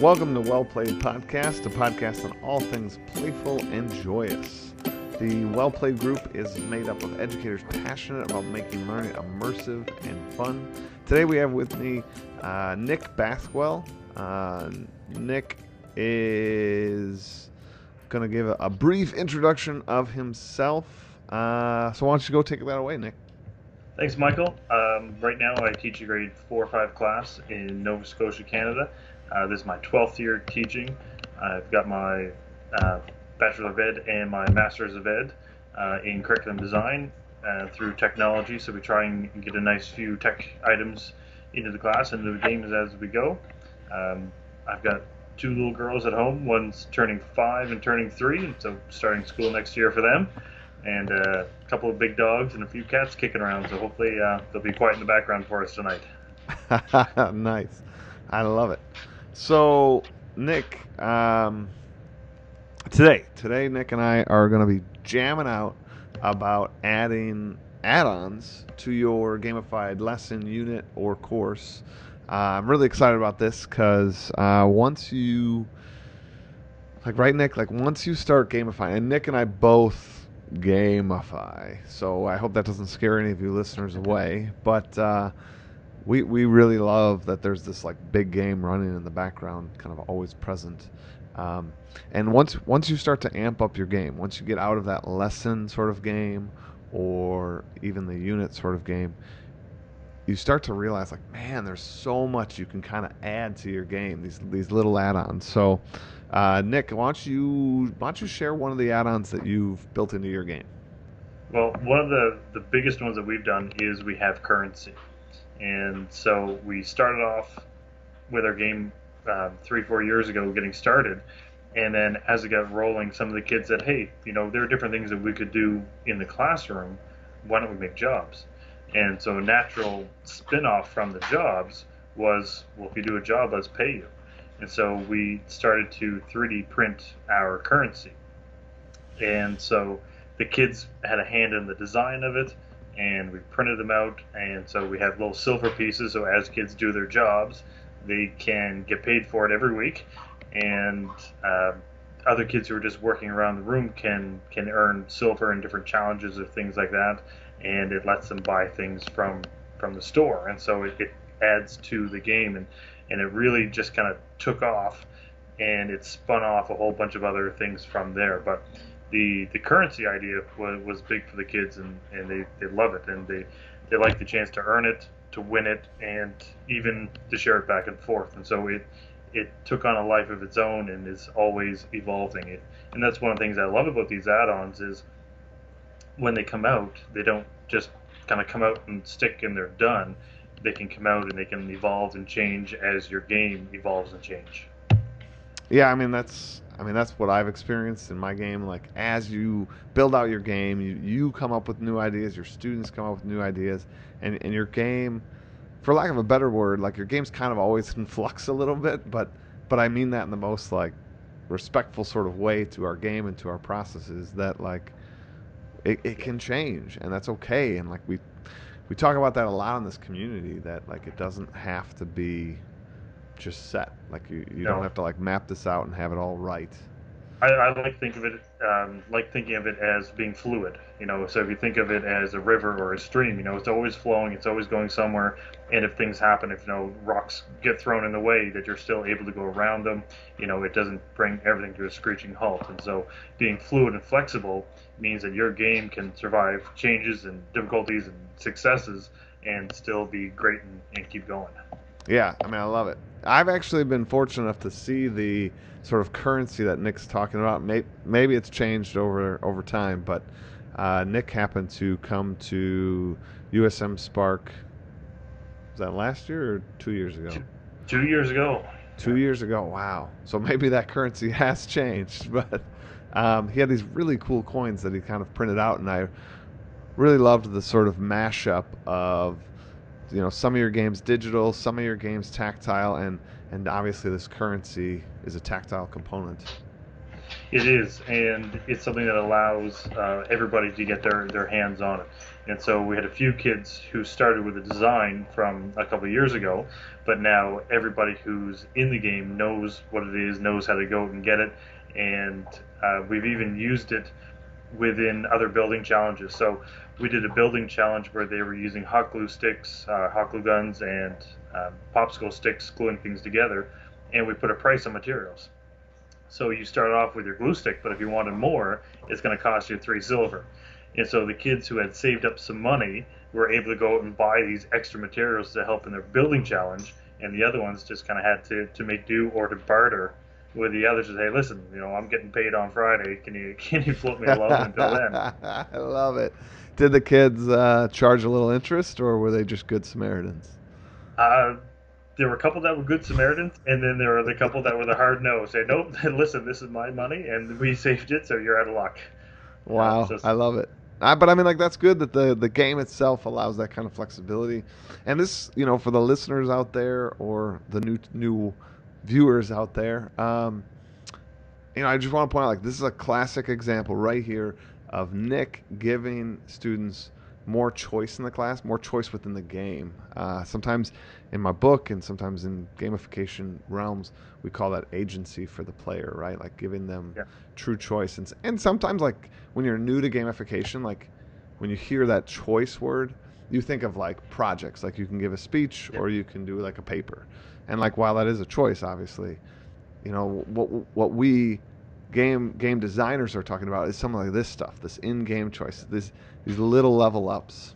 Welcome to Well Played Podcast, a podcast on all things playful and joyous. The Well Played group is made up of educators passionate about making learning immersive and fun. Today we have with me uh, Nick Bathwell. Uh, Nick is going to give a, brief introduction of himself. Uh, so why don't you go take that away, Nick? Thanks, Michael. Um, right now, I teach a grade four or five class in Nova Scotia, Canada. Uh, this is my 12th year teaching. I've got my uh, Bachelor of Ed and my Master's of Ed uh, in curriculum design uh, through technology. So we try and get a nice few tech items into the class and the games as we go. Um, I've got two little girls at home. One's turning five and turning three, and so starting school next year for them. And uh, a couple of big dogs and a few cats kicking around. So hopefully uh, they'll be quiet in the background for us tonight. nice. I love it. So, Nick, um, today, today, Nick and I are going to be jamming out about adding add-ons to your gamified lesson, unit, or course. Uh, I'm really excited about this because uh, once you, like, right, Nick, like once you start gamifying, and Nick and I both gamify, so I hope that doesn't scare any of you listeners away, but. Uh, we we really love that there's this like big game running in the background, kind of always present. Um, and once once you start to amp up your game, once you get out of that lesson sort of game, or even the unit sort of game, you start to realize like, man, there's so much you can kind of add to your game. These these little add-ons. So, uh, Nick, why don't you why don't you share one of the add-ons that you've built into your game? Well, one of the the biggest ones that we've done is we have currency. And so we started off with our game uh, three, four years ago, getting started. And then as it got rolling, some of the kids said, hey, you know, there are different things that we could do in the classroom. Why don't we make jobs? And so a natural spin off from the jobs was, well, if you do a job, let's pay you. And so we started to 3D print our currency. And so the kids had a hand in the design of it and we printed them out. And so we have little silver pieces. So as kids do their jobs, they can get paid for it every week. And uh, other kids who are just working around the room can can earn silver in different challenges or things like that. And it lets them buy things from from the store. And so it, it adds to the game. And and it really just kind of took off. And it spun off a whole bunch of other things from there. But the the currency idea was, was big for the kids and, and they, they love it and they they like the chance to earn it to win it and even to share it back and forth. And so it it took on a life of its own and is always evolving. It and that's one of the things I love about these add-ons is when they come out they don't just kind of come out and stick and they're done. They can come out and they can evolve and change as your game evolves and change yeah I mean that's I mean, that's what I've experienced in my game. Like, as you build out your game, you, you come up with new ideas, your students come up with new ideas, and, and your game, for lack of a better word, like your game's kind of always in flux a little bit, but but I mean that in the most like respectful sort of way to our game and to our processes that like it, it can change and that's okay and like we we talk about that a lot in this community that like it doesn't have to be just set. Like you, you no. don't have to like map this out and have it all right. I, I like think of it um, like thinking of it as being fluid. You know, so if you think of it as a river or a stream, you know, it's always flowing, it's always going somewhere. And if things happen, if you know rocks get thrown in the way, that you're still able to go around them. You know, it doesn't bring everything to a screeching halt. And so, being fluid and flexible means that your game can survive changes and difficulties and successes, and still be great and, and keep going. Yeah, I mean, I love it. I've actually been fortunate enough to see the sort of currency that Nick's talking about. Maybe it's changed over over time, but uh, Nick happened to come to USM Spark. Was that last year or two years ago? Two, two years ago. Two years ago. Wow. So maybe that currency has changed, but um, he had these really cool coins that he kind of printed out, and I really loved the sort of mashup of you know some of your games digital, some of your games tactile, and and obviously this currency is a tactile component. It is, and it's something that allows uh, everybody to get their, their hands on it. And so we had a few kids who started with a design from a couple years ago, but now everybody who's in the game knows what it is, knows how to go and get it, and uh, we've even used it within other building challenges. So we did a building challenge where they were using hot glue sticks, uh, hot glue guns, and um, popsicle sticks gluing things together, and we put a price on materials. So you start off with your glue stick, but if you wanted more, it's going to cost you three silver. And so the kids who had saved up some money were able to go out and buy these extra materials to help in their building challenge, and the other ones just kind of had to, to make do or to barter with the others and say, listen, you know, I'm getting paid on Friday. Can you can you float me along until then? I love it. Did the kids uh, charge a little interest, or were they just good Samaritans? Uh, there were a couple that were good Samaritans, and then there were the couple that were the hard no. Say, nope, listen, this is my money, and we saved it, so you're out of luck. Wow, uh, so, I love it. Uh, but I mean, like that's good that the the game itself allows that kind of flexibility, and this, you know, for the listeners out there or the new new viewers out there, um, you know, I just want to point out like this is a classic example right here of Nick giving students more choice in the class, more choice within the game. Uh, sometimes in my book and sometimes in gamification realms, we call that agency for the player, right? Like giving them yeah. true choice. And, and sometimes, like when you're new to gamification, like when you hear that choice word, you think of like projects, like you can give a speech or you can do like a paper. And like while that is a choice, obviously, you know what what we game game designers are talking about is something like this stuff, this in-game choice, this these little level ups.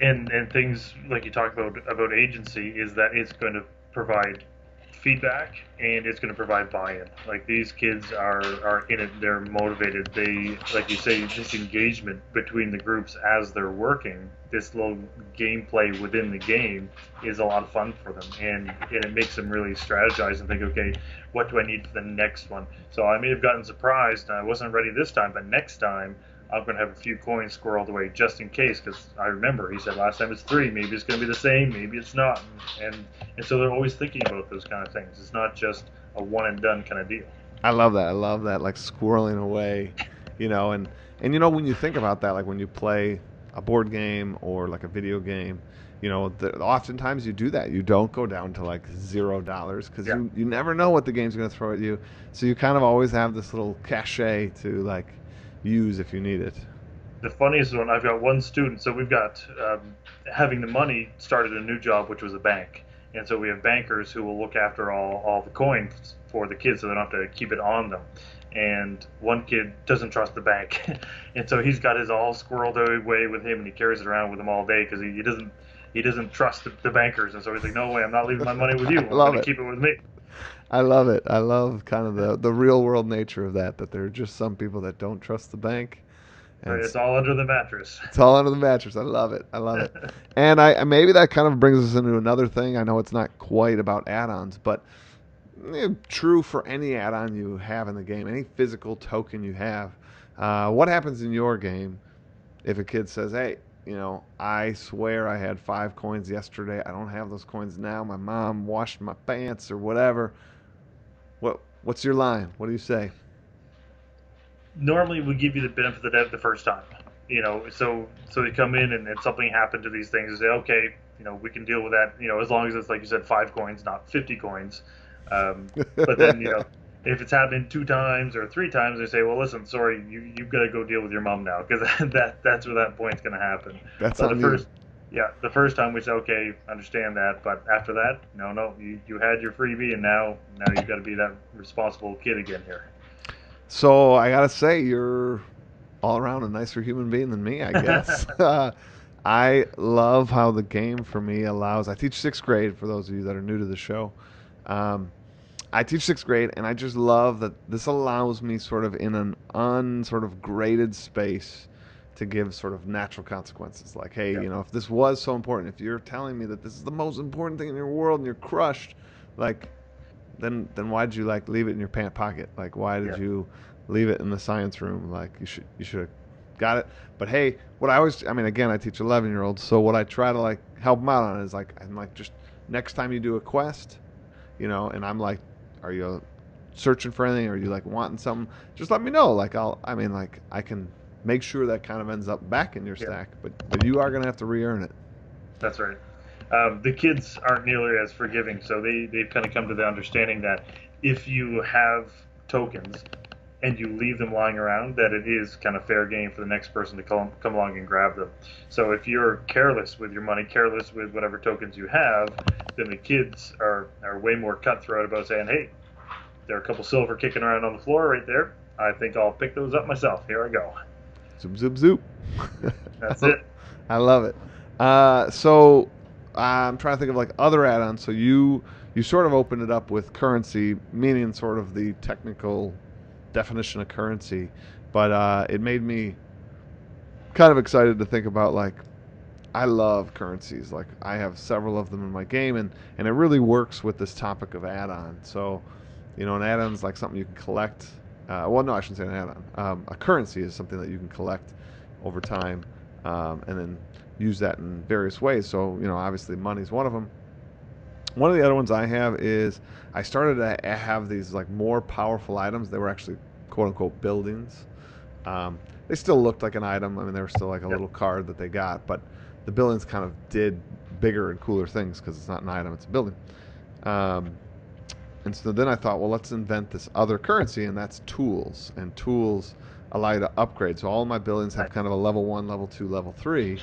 And and things like you talk about about agency is that it's going to provide feedback and it's going to provide buy-in. Like these kids are are in it, they're motivated. They like you say, this engagement between the groups as they're working. This little gameplay within the game is a lot of fun for them, and and it makes them really strategize and think, okay, what do I need for the next one? So I may have gotten surprised. I wasn't ready this time, but next time I'm going to have a few coins squirreled away just in case, because I remember he said last time it's three. Maybe it's going to be the same. Maybe it's not. And, and and so they're always thinking about those kind of things. It's not just a one and done kind of deal. I love that. I love that, like squirreling away, you know. And and you know when you think about that, like when you play a board game or like a video game, you know, the, oftentimes you do that. You don't go down to like zero dollars because yeah. you you never know what the game's going to throw at you. So you kind of always have this little cachet to like use if you need it. The funniest one, I've got one student. So we've got um, having the money started a new job, which was a bank, and so we have bankers who will look after all all the coins for the kids, so they don't have to keep it on them. And one kid doesn't trust the bank, and so he's got his all squirreled away with him, and he carries it around with him all day because he, he doesn't he doesn't trust the, the, bankers, and so he's like, "No way, I'm not leaving my money with you. I'm going to keep it with me." I love it. I love kind of the the real world nature of that. That there are just some people that don't trust the bank. And it's all under the mattress. It's all under the mattress. I love it. I love it. and I maybe that kind of brings us into another thing. I know it's not quite about add-ons, but eh, true for any add-on you have in the game, any physical token you have. Uh, what happens in your game if a kid says, "Hey, you know, I swear I had five coins yesterday. I don't have those coins now. My mom washed my pants or whatever." What What's your line? What do you say? Normally, we give you the benefit of the doubt the first time. You know, so so they come in and, and something happened to these things. They say, okay, you know, we can deal with that. You know, as long as it's like you said, five coins, not fifty coins. Um, but then you know, if it's happening two times or three times, they say, well, listen, sorry, you you've got to go deal with your mom now because that that's where that point's going to happen. That's but the first. Yeah, the first time we said, okay, understand that, but after that, no, no, you, you had your freebie, and now now you've got to be that responsible kid again here. So I gotta say, you're all around a nicer human being than me, I guess. uh, I love how the game for me allows. I teach sixth grade for those of you that are new to the show. Um, I teach sixth grade, and I just love that this allows me sort of in an unsort of graded space to give sort of natural consequences. Like, hey, yeah. you know, if this was so important, if you're telling me that this is the most important thing in your world and you're crushed, like, then then why did you like leave it in your pant pocket? Like, why did yeah. you leave it in the science room? Like, you should you should have got it. But hey, what I always, I mean, again, I teach 11 year olds, so what I try to like help them out on is like, I'm like, just next time you do a quest, you know, and I'm like, are you searching for anything or are you like wanting something, just let me know. Like I'll, I mean, like I can make sure that kind of ends up back in your Yeah. stack, but but you are gonna have to re-earn it. That's right. Um, the kids aren't nearly as forgiving, so they, they've kind of come to the understanding that if you have tokens and you leave them lying around, that it is kind of fair game for the next person to come, come along and grab them. So if you're careless with your money, careless with whatever tokens you have, then the kids are, are way more cutthroat about saying, hey, there are a couple silver kicking around on the floor right there. I think I'll pick those up myself. Here I go. Zoop zoop zoop. That's it. I love it. Uh, so I'm trying to think of like other add-ons. So you you sort of opened it up with currency, meaning sort of the technical definition of currency, but uh, it made me kind of excited to think about like I love currencies. Like I have several of them in my game, and and it really works with this topic of add-on. So you know, an add-on is like something you can collect. Uh, well, no, I shouldn't say an add-on. Um, a currency is something that you can collect over time, um, and then use that in various ways. So, you know, obviously money is one of them. One of the other ones I have is I started to have these like more powerful items. They were actually quote unquote buildings. Um, they still looked like an item. I mean, they were still like a Yep. little card that they got, but the buildings kind of did bigger and cooler things because it's not an item; it's a building. Um, and so then I thought, well, let's invent this other currency, and that's tools. And tools allow you to upgrade. So all my buildings have kind of a level one, level two, level three.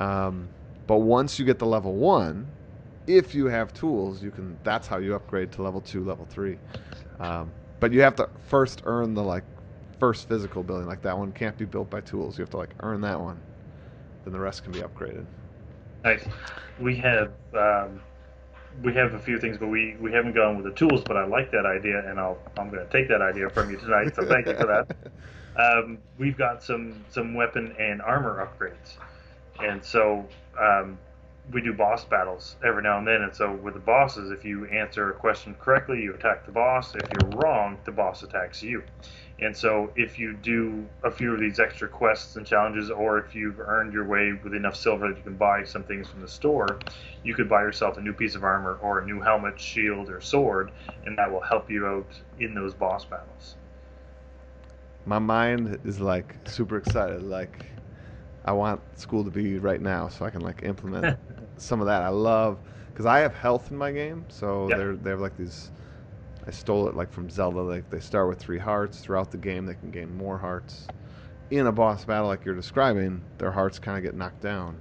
Um, but once you get the level one, if you have tools, you can. That's how you upgrade to level two, level three. Um, but you have to first earn the like first physical building. Like that one can't be built by tools. You have to like earn that one. Then the rest can be upgraded. Nice. We have um, we have a few things, but we, we haven't gone with the tools. But I like that idea, and I'll I'm going to take that idea from you tonight. So thank you for that. Um, we've got some some weapon and armor upgrades, and so um, we do boss battles every now and then. And so with the bosses, if you answer a question correctly, you attack the boss. If you're wrong, the boss attacks you. And so if you do a few of these extra quests and challenges, or if you've earned your way with enough silver that you can buy some things from the store, you could buy yourself a new piece of armor or a new helmet, shield, or sword, and that will help you out in those boss battles. my mind is like super excited. Like, I want school to be right now so I can like implement some of that. I love because I have health in my game, so Yep. they're they have like these. I stole it like from Zelda. Like they start with three hearts. Throughout the game, they can gain more hearts. In a boss battle like you're describing, their hearts kind of get knocked down.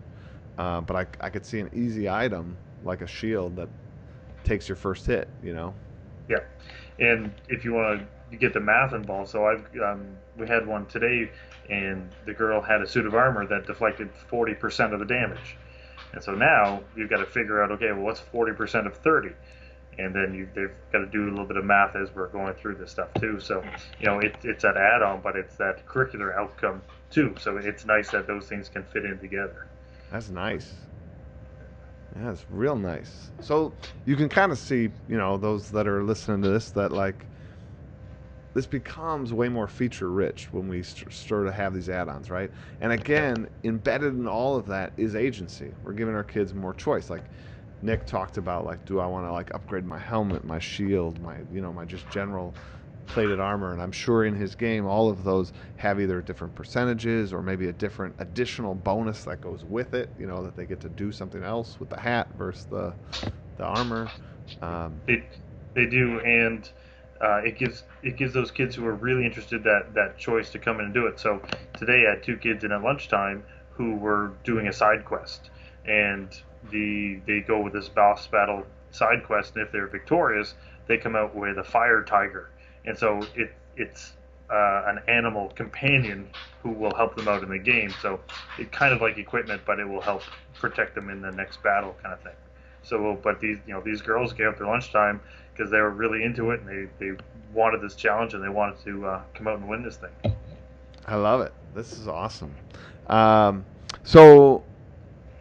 Uh, but I, I could see an easy item like a shield that takes your first hit. You know. Yeah, and if you want to get the math involved, so I've um, we had one today, and the girl had a suit of armor that deflected forty percent of the damage, and so now you've got to figure out okay, well, what's forty percent of thirty, and then you they've got to do a little bit of math as we're going through this stuff too. So you know it, it's that add-on, but it's that curricular outcome too. So it's nice that those things can fit in together. That's nice. It's real nice. So you can kind of see, you know, those that are listening to this, that like this becomes way more feature rich when we st- start to have these add-ons, right? And again, embedded in all of that is agency. We're giving our kids more choice. Like Nick talked about, like, do I want to like upgrade my helmet, my shield, my you know, my just general plated armor? And I'm sure in his game, all of those have either different percentages or maybe a different additional bonus that goes with it. You know, that they get to do something else with the hat versus the the armor. Um, They they do, and uh, it gives it gives those kids who are really interested that that choice to come in and do it. So today I had two kids in at lunchtime who were doing a side quest, and the they go with this boss battle side quest, and if they're victorious, they come out with a fire tiger, and so it it's uh, an animal companion who will help them out in the game. So it kind of like equipment, but it will help protect them in the next battle, kind of thing. So, but these you know these girls gave up their lunchtime because they were really into it and they, they wanted this challenge and they wanted to uh, come out and win this thing. I love it. This is awesome. Um, so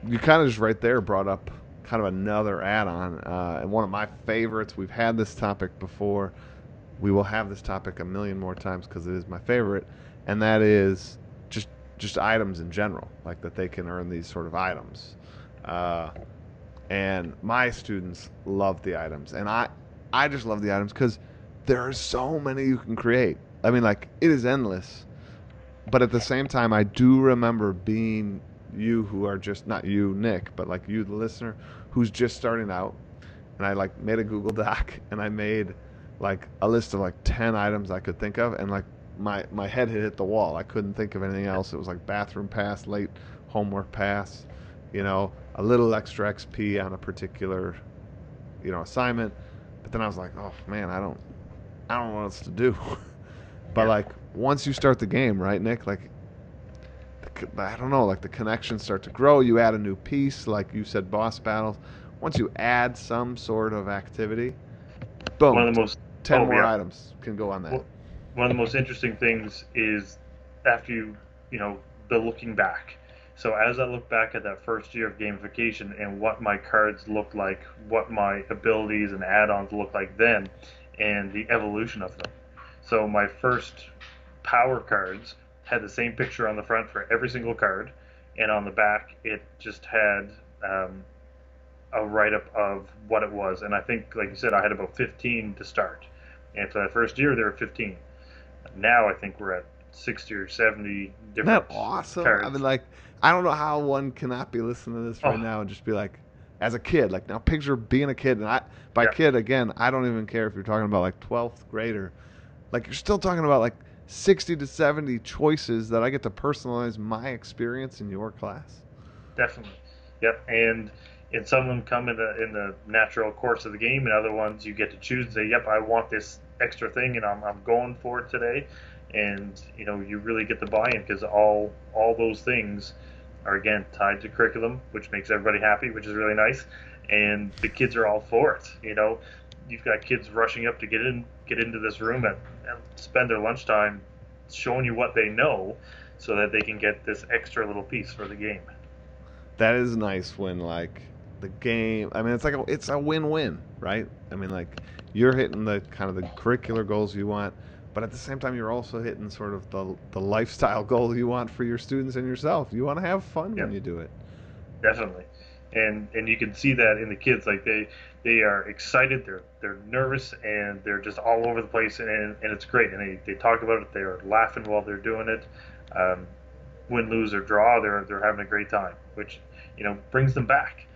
you kind of just right there brought up kind of another add-on, uh, and one of my favorites. We've had this topic before. We will have this topic a million more times because it is my favorite, and that is just just items in general, like that they can earn these sort of items. Uh, and my students love the items, and I I just love the items because there are so many you can create. I mean, like it is endless. But at the same time, I do remember being you who are just not you, Nick, but like you, the listener, who's just starting out, and I like made a Google Doc and I made like a list of like ten items I could think of, and like my my head had hit the wall. I couldn't think of anything else. It was like bathroom pass, late homework pass, you know, a little extra XP on a particular, you know, assignment. But then I was like, oh man, I don't, I don't know what else to do. but Yeah. like once you start the game, right, Nick? Like, the I don't know, like the connections start to grow. You add a new piece, like you said, boss battles. Once you add some sort of activity, boom, One of the most ten oh, more yeah. items can go on that. Well, one of the most interesting things is after you, you know, the looking back. So as I look back at that first year of gamification and what my cards looked like, what my abilities and add-ons looked like then, and the evolution of them. So my first power cards had the same picture on the front for every single card, and on the back it just had um, a write-up of what it was. And I think, like you said, I had about 15 to start. And for that first year, there were 15. Now I think we're at 60 or 70 Isn't different that awesome? cards. I mean, like, I don't know how one cannot be listening to this right Oh. now and just be like, as a kid, like now picture being a kid, and I by Yeah. kid again, I don't even care if you're talking about like 12th grader, like you're still talking about like 60 to 70 choices that I get to personalize my experience in your class. Definitely. Yep. And and some of them come in the in the natural course of the game, and other ones you get to choose and say, "Yep, I want this extra thing, and I'm I'm going for it today." And you know, you really get the buy-in because all all those things are again tied to curriculum, which makes everybody happy, which is really nice. And the kids are all for it. You know, you've got kids rushing up to get in get into this room and, and spend their lunchtime showing you what they know, so that they can get this extra little piece for the game. That is nice when like the game. I mean, it's like a, it's a win-win, right? I mean, like you're hitting the kind of the curricular goals you want, but at the same time, you're also hitting sort of the the lifestyle goal you want for your students and yourself. You want to have fun when you do it. definitely and and you can see that in the kids like they they are excited they're they're nervous and they're just all over the place and and it's great and they, they talk about it they're laughing while they're doing it um, win lose or draw they're they're having a great time which you know brings them back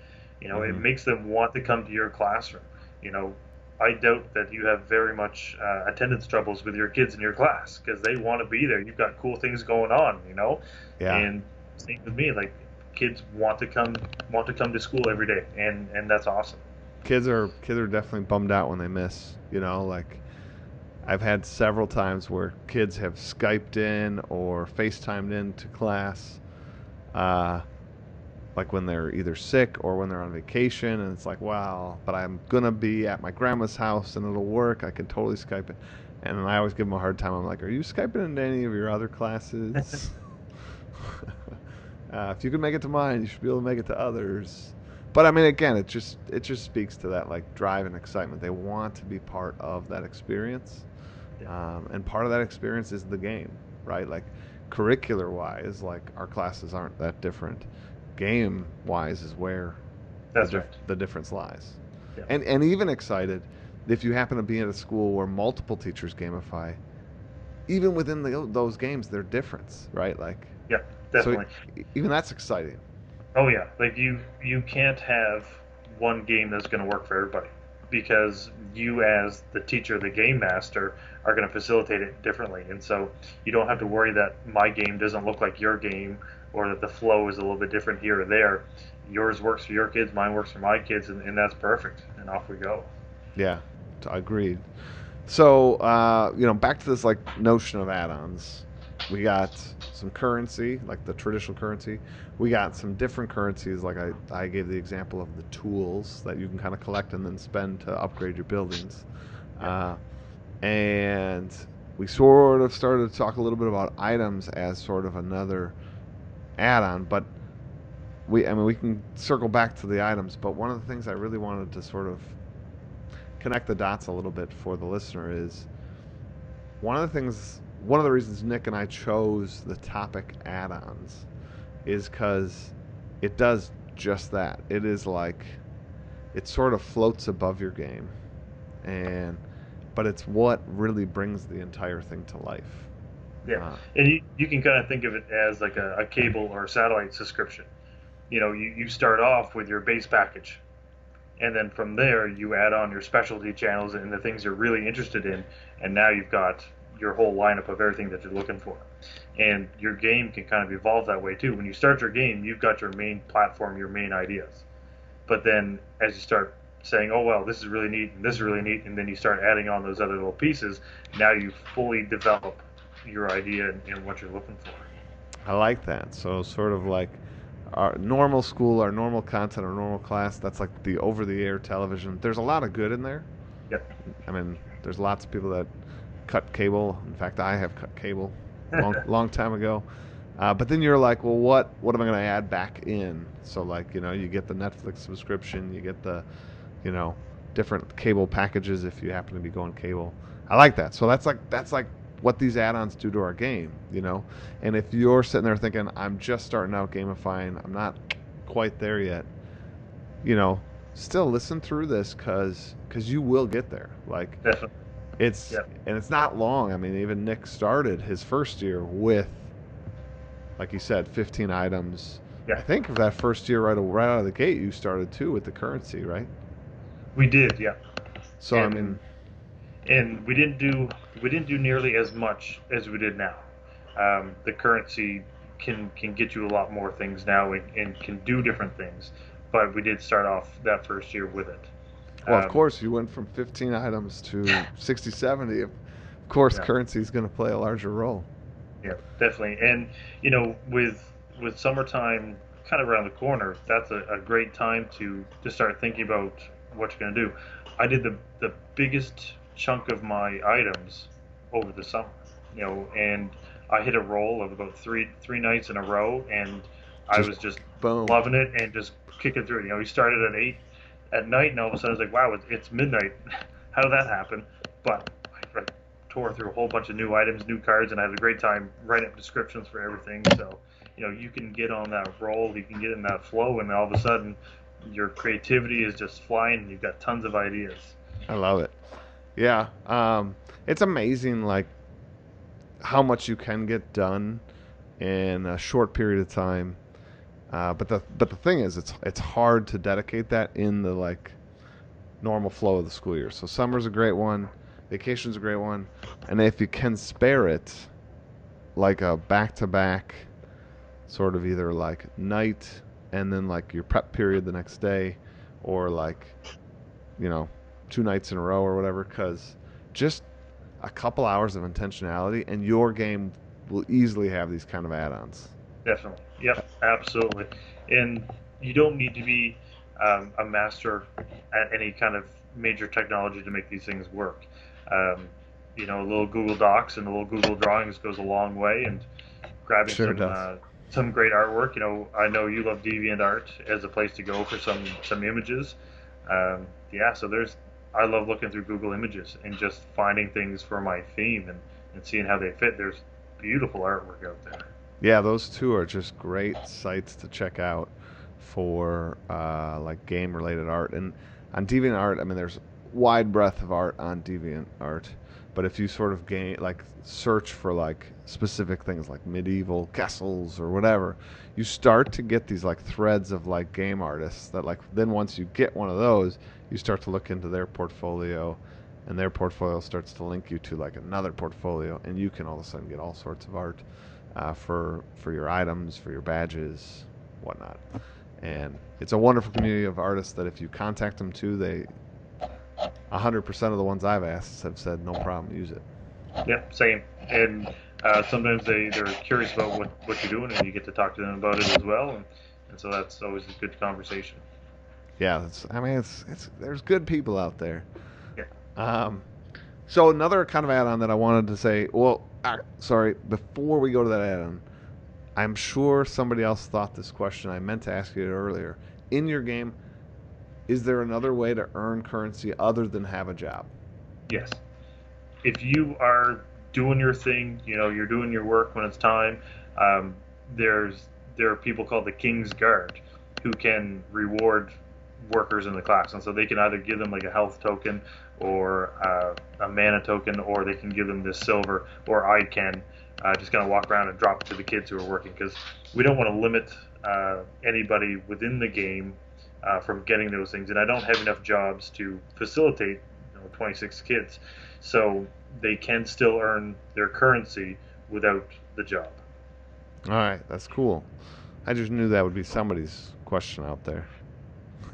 you know Mhm. it makes them want to come to your classroom you know I doubt that you have very much uh, attendance troubles with your kids in your class because they want to be there. You've got cool things going on, you know. Yeah. And same with me, like kids want to come want to come to school every day, and and that's awesome. kids are kids are definitely bummed out when they miss. You know, like I've had several times where kids have skyped in or FaceTimed in to class, uh, like when they're either sick or when they're on vacation, and it's like, wow, but I'm gonna be at my grandma's house and it'll work. I can totally Skype it. And I always give them a hard time. I'm like, are you Skyping into any of your other classes? uh, if you can make it to mine, you should be able to make it to others. But I mean, again, it just it just speaks to that like drive and excitement. They want to be part of that experience, um, and part of that experience is the game, right? Like curricular wise, like our classes aren't that different. Game wise is where That's the, right. the difference lies. Yeah. And and even excited if you happen to be at a school where multiple teachers gamify. Even within the, those games, they're right? Like Yeah, definitely. So even that's exciting. Oh yeah, like you you can't have one game that's going to work for everybody because you as the teacher, the game master, are going to facilitate it differently, and so you don't have to worry that my game doesn't look like your game or that the flow is a little bit different here or there. Yours works for your kids, mine works for my kids, and, and that's perfect. And off we go. Yeah, t- agreed. So, uh, you know, back to this like notion of add-ons. We got some currency, like the traditional currency. We got some different currencies, like I, I gave the example of the tools that you can kind of collect and then spend to upgrade your buildings. Uh, and we sort of started to talk a little bit about items as sort of another add-on, but we, I mean, we can circle back to the items. But one of the things I really wanted to sort of connect the dots a little bit for the listener is one of the things one of the reasons Nick and I chose the topic add-ons is cuz it does just that. It is like it sort of floats above your game and but it's what really brings the entire thing to life. Yeah, uh, and you, you can kind of think of it as like a, a cable or a satellite subscription. You know, you, you start off with your base package, and then from there you add on your specialty channels and the things you're really interested in, and now you've got your whole lineup of everything that you're looking for. And your game can kind of evolve that way too. When you start your game, you've got your main platform, your main ideas. But then as you start saying, oh, well, this is really neat and this is really neat, and then you start adding on those other little pieces, now you fully develop your idea and, and what you're looking for. I like that. So sort of like our normal school, our normal content, our normal class. That's like the over-the-air television. There's a lot of good in there. Yep. I mean, there's lots of people that cut cable. In fact, I have cut cable long long time ago. Uh, but then you're like, well, what what am I going to add back in? So like, you know, you get the Netflix subscription, you get the, you know, different cable packages if you happen to be going cable. I like that. So that's like that's like what these add-ons do to our game, you know. And if you're sitting there thinking, I'm just starting out gamifying, I'm not quite there yet, you know, still listen through this because because you will get there. Like Definitely. it's yep. and it's not long. I mean, even Nick started his first year with, like you said, 15 items. Yeah. I think of that first year right right out of the gate, you started too with the currency, right? We did, yeah. So and, I mean, and we didn't do we didn't do nearly as much as we did now. Um, the currency can can get you a lot more things now and, and, can do different things, but we did start off that first year with it. Well, um, of course, you went from 15 items to 60, 70. Of course, yeah. currency is going to play a larger role. Yeah, definitely. And you know, with with summertime kind of around the corner, that's a, a great time to to start thinking about what you're going to do. I did the the biggest chunk of my items over the summer, you know, and I hit a roll of about three three nights in a row, and just I was just boom. loving it and just kicking through. You know, we started at eight at night, and all of a sudden I was like, wow, it's, it's midnight. How did that happen? But I, I tore through a whole bunch of new items, new cards, and I had a great time writing up descriptions for everything. So, you know, you can get on that roll, you can get in that flow, and all of a sudden your creativity is just flying, and you've got tons of ideas. I love it. Yeah, um, it's amazing like how much you can get done in a short period of time. Uh, but the but the thing is, it's it's hard to dedicate that in the like normal flow of the school year. So summer's a great one, vacation's a great one, and if you can spare it, like a back to back, sort of either like night and then like your prep period the next day, or like, you know, two nights in a row or whatever because just a couple hours of intentionality and your game will easily have these kind of add-ons. Definitely. Yep absolutely. And you don't need to be um, a master at any kind of major technology to make these things work. Um, you know a little google docs and a little google drawings goes a long way and grabbing sure some uh, some great artwork. You know i know you love deviantart as a place to go for some some images. Um, yeah so there's I love looking through Google Images and just finding things for my theme and, and seeing how they fit. There's beautiful artwork out there. Yeah, those two are just great sites to check out for uh, like game related art. And on DeviantArt, I mean, there's wide breadth of art on DeviantArt. But if you sort of gain like search for like specific things like medieval castles or whatever, you start to get these like threads of like game artists that like then once you get one of those, you start to look into their portfolio and their portfolio starts to link you to like another portfolio and you can all of a sudden get all sorts of art uh, for for your items for your badges whatnot. And it's a wonderful community of artists that if you contact them too they 100% of the ones i've asked have said no problem use it yep same and uh, sometimes they, they're curious about what, what you're doing and you get to talk to them about it as well and, and so that's always a good conversation yeah, it's, I mean, it's it's there's good people out there. Yeah. Um, so another kind of add-on that I wanted to say. Well, uh, sorry, before we go to that add-on, I'm sure somebody else thought this question. I meant to ask you earlier. In your game, is there another way to earn currency other than have a job? Yes. If you are doing your thing, you know, you're doing your work when it's time. Um, there's there are people called the King's Guard who can reward workers in the class, and so they can either give them like a health token or uh, a mana token, or they can give them this silver, or I can uh, just kind of walk around and drop it to the kids who are working because we don't want to limit uh, anybody within the game uh, from getting those things, and I don't have enough jobs to facilitate you know, 26 kids, so they can still earn their currency without the job. All right, that's cool. I just knew that would be somebody's question out there.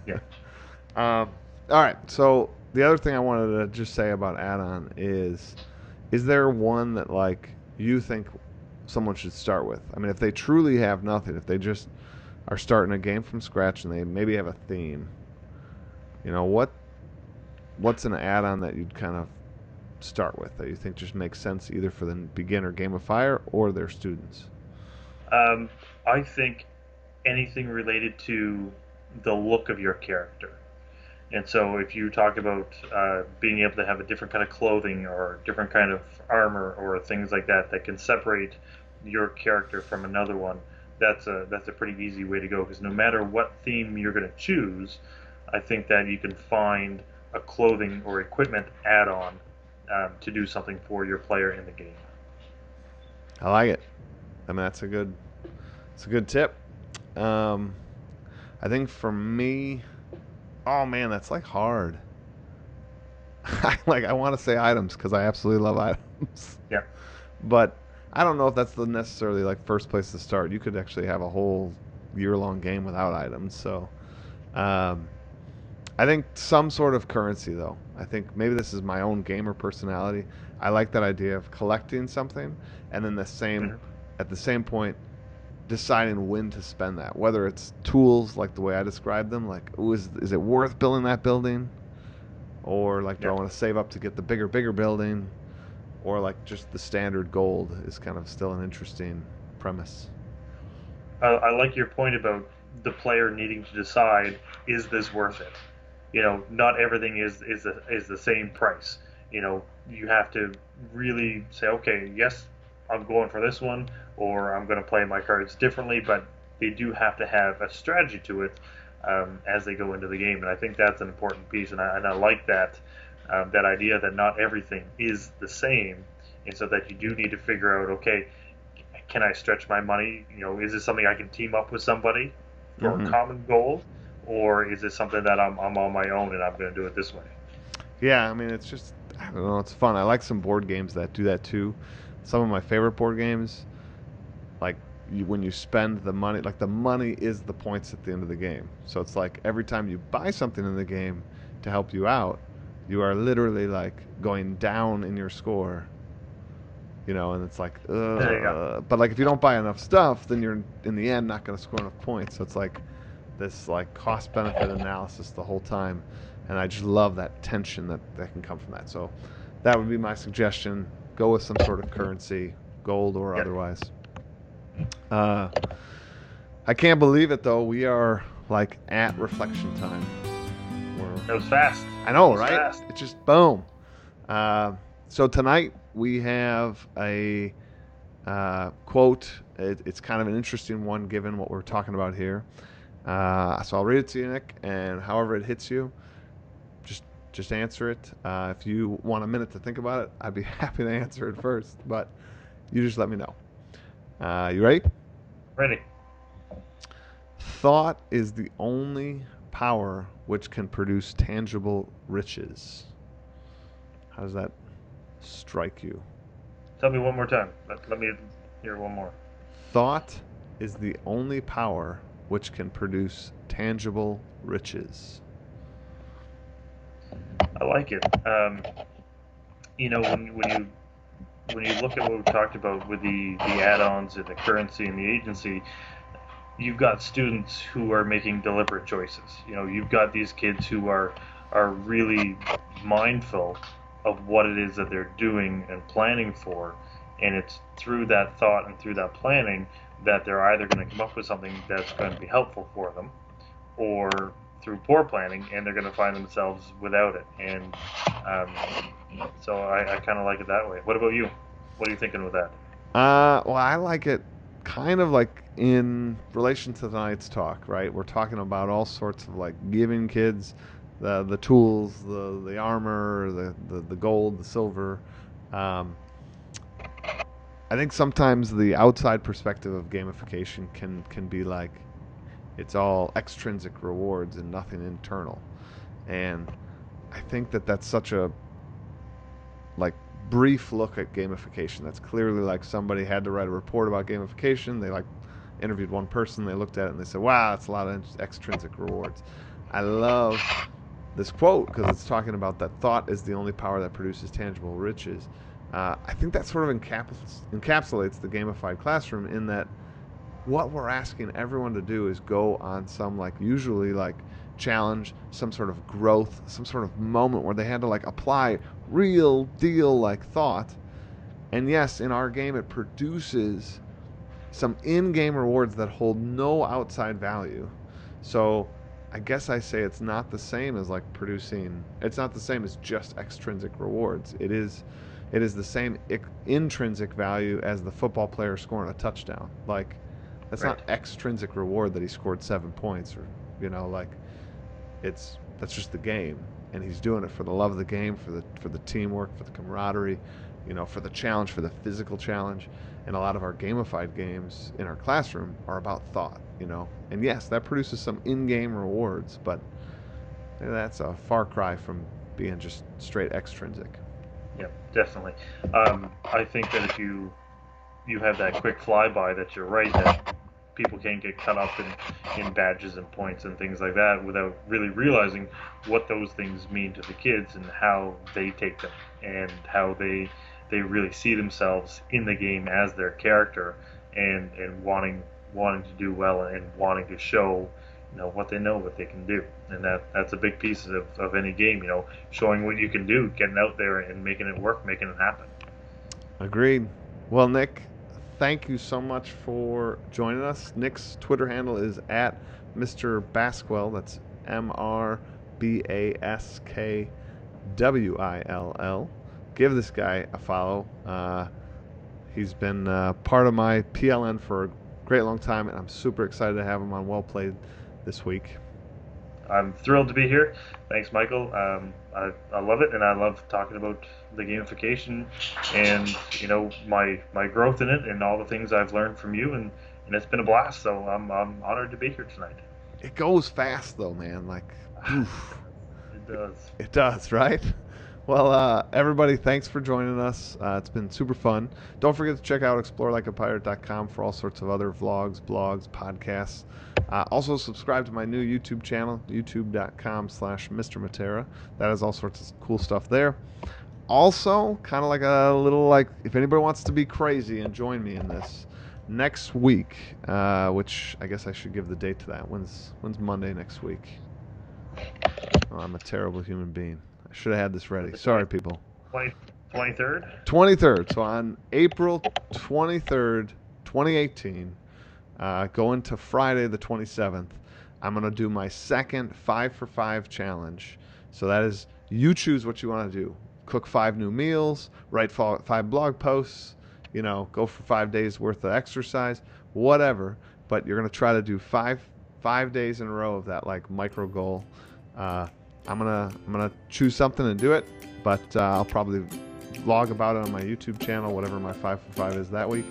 Yeah. um, all right. So the other thing I wanted to just say about add-on is, is there one that like you think someone should start with? I mean, if they truly have nothing, if they just are starting a game from scratch and they maybe have a theme, you know what? What's an add-on that you'd kind of start with that you think just makes sense either for the beginner gamifier or their students? Um, I think anything related to the look of your character. And so, if you talk about uh, being able to have a different kind of clothing or different kind of armor or things like that that can separate your character from another one, that's a that's a pretty easy way to go. Because no matter what theme you're going to choose, I think that you can find a clothing or equipment add-on um, to do something for your player in the game. I like it. I mean, that's a good, it's a good tip. Um, I think for me, oh man, that's like hard. like I want to say items because I absolutely love items. Yeah. But I don't know if that's the necessarily like first place to start. You could actually have a whole year-long game without items. So, um, I think some sort of currency though. I think maybe this is my own gamer personality. I like that idea of collecting something and then the same at the same point deciding when to spend that. Whether it's tools like the way I described them, like ooh, is is it worth building that building? Or like do I want to save up to get the bigger bigger building? Or like just the standard gold is kind of still an interesting premise. I, I like your point about the player needing to decide is this worth it. You know, not everything is is the, is the same price. You know, you have to really say, okay, yes, I'm going for this one, or I'm going to play my cards differently. But they do have to have a strategy to it um, as they go into the game, and I think that's an important piece. And I, and I like that um, that idea that not everything is the same, and so that you do need to figure out, okay, can I stretch my money? You know, is this something I can team up with somebody for Mhm. a common goal, or is it something that I'm, I'm on my own and I'm going to do it this way? Yeah, I mean, it's just I don't know, it's fun. I like some board games that do that too. Some of my favorite board games, like you, when you spend the money, like the money is the points at the end of the game. So it's like every time you buy something in the game to help you out, you are literally like going down in your score. You know, and it's like, There you go. uh, but like if you don't buy enough stuff, then you're in the end not going to score enough points. So it's like this like cost benefit analysis the whole time and I just love that tension that, that can come from that. So that would be my suggestion. Go with some sort of currency, gold or Yep. otherwise. Uh, I can't believe it though. We are like at reflection time. We're, That was fast. I know, right? fast. It's just boom. Uh, so tonight we have a uh, quote. It, it's kind of an interesting one given what we're talking about here. Uh, so I'll read it to you, Nick, and however it hits you, just just answer it. Uh, if you want a minute to think about it, I'd be happy to answer it first, but you just let me know. Uh, you ready? Ready. Thought is the only power which can produce tangible riches. How does that strike you? Tell me one more time. Let, let me hear one more. Thought is the only power which can produce tangible riches. I like it. Um, you know, when, when you when you look at what we talked about with the, the add-ons and the currency and the agency, you've got students who are making deliberate choices. You know, you've got these kids who are are really mindful of what it is that they're doing and planning for, and it's through that thought and through that planning that they're either going to come up with something that's going to be helpful for them, or through poor planning, and they're going to find themselves without it. And um, so I, I kind of like it that way. What about you? What are you thinking with that? Uh, well, I like it kind of like in relation to tonight's talk, right? We're talking about all sorts of like giving kids the the tools, the the armor, the the, the gold, the silver. Um, I think sometimes the outside perspective of gamification can can be like it's all extrinsic rewards and nothing internal. And I think that that's such a like brief look at gamification. That's clearly like somebody had to write a report about gamification. They like interviewed one person, they looked at it and they said, "Wow, it's a lot of extrinsic rewards." I love this quote because it's talking about that thought is the only power that produces tangible riches. Uh, I think that sort of encapsulates the gamified classroom in that what we're asking everyone to do is go on some like usually like challenge, some sort of growth, some sort of moment where they had to like apply real deal like thought. And yes, in our game it produces some in-game rewards that hold no outside value. So I guess I say it's not the same as like producing. It's not the same as just extrinsic rewards. It is, it is the same intrinsic value as the football player scoring a touchdown. Like, that's right. not extrinsic reward that he scored seven points or, you know, like, it's that's just the game, and he's doing it for the love of the game, for the for the teamwork, for the camaraderie, you know, for the challenge, for the physical challenge. And a lot of our gamified games in our classroom are about thought, you know. And yes, that produces some in-game rewards, but that's a far cry from being just straight extrinsic. Yeah, definitely. Um, I think that if you you have that quick flyby, that you're right that people can't get cut up in, in badges and points and things like that without really realizing what those things mean to the kids and how they take them and how they they really see themselves in the game as their character and and wanting wanting to do well and wanting to show you know what they know what they can do. And that that's a big piece of, of any game you know showing what you can do getting out there and making it work making it happen. Agreed. Well nick thank you so much for joining us nick's twitter handle is at mr baskwill that's m-r-b-a-s-k-w-i-l-l give this guy a follow. Uh, he's been uh, part of my PLN for a great long time, and I'm super excited to have him on Well Played this week. I'm thrilled to be here. Thanks, Michael. Um, I, I love it, and I love talking about the gamification and you know my my growth in it and all the things I've learned from you, and, and it's been a blast. So I'm I'm honored to be here tonight. It goes fast though, man. Like, oof. it does. It does, right? Well, uh, everybody, thanks for joining us. Uh, it's been super fun. Don't forget to check out explorelikeapirate.com for all sorts of other vlogs, blogs, podcasts. Uh, also, subscribe to my new YouTube channel, youtube.com slash Mr. Matera. That has all sorts of cool stuff there. Also, kind of like a little like, if anybody wants to be crazy and join me in this, next week, uh, which I guess I should give the date to that. When's, when's Monday next week? Oh, I'm a terrible human being. I should have had this ready. Sorry, people. 20, 23rd? 23rd. So on April 23rd, 2018, uh, going to Friday the 27th, I'm going to do my second five for five challenge. So that is you choose what you want to do. Cook five new meals, write five blog posts, you know, go for five days worth of exercise, whatever. But you're going to try to do five five days in a row of that like micro goal. Uh, I'm gonna I'm gonna choose something and do it, but uh, I'll probably vlog about it on my YouTube channel, whatever my five for five is that week.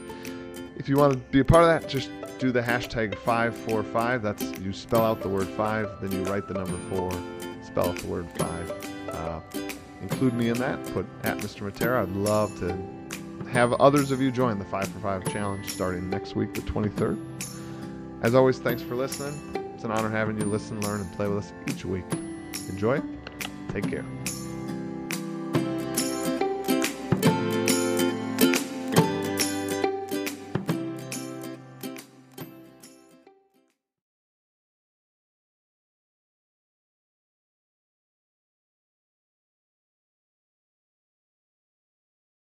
If you want to be a part of that, just do the hashtag five four five. That's you spell out the word five, then you write the number four, spell out the word five. Uh, include me in that. Put at Mr. Matera. I'd love to have others of you join the five for five challenge starting next week, the 23rd. As always, thanks for listening. It's an honor having you listen, learn, and play with us each week. Enjoy. Take care.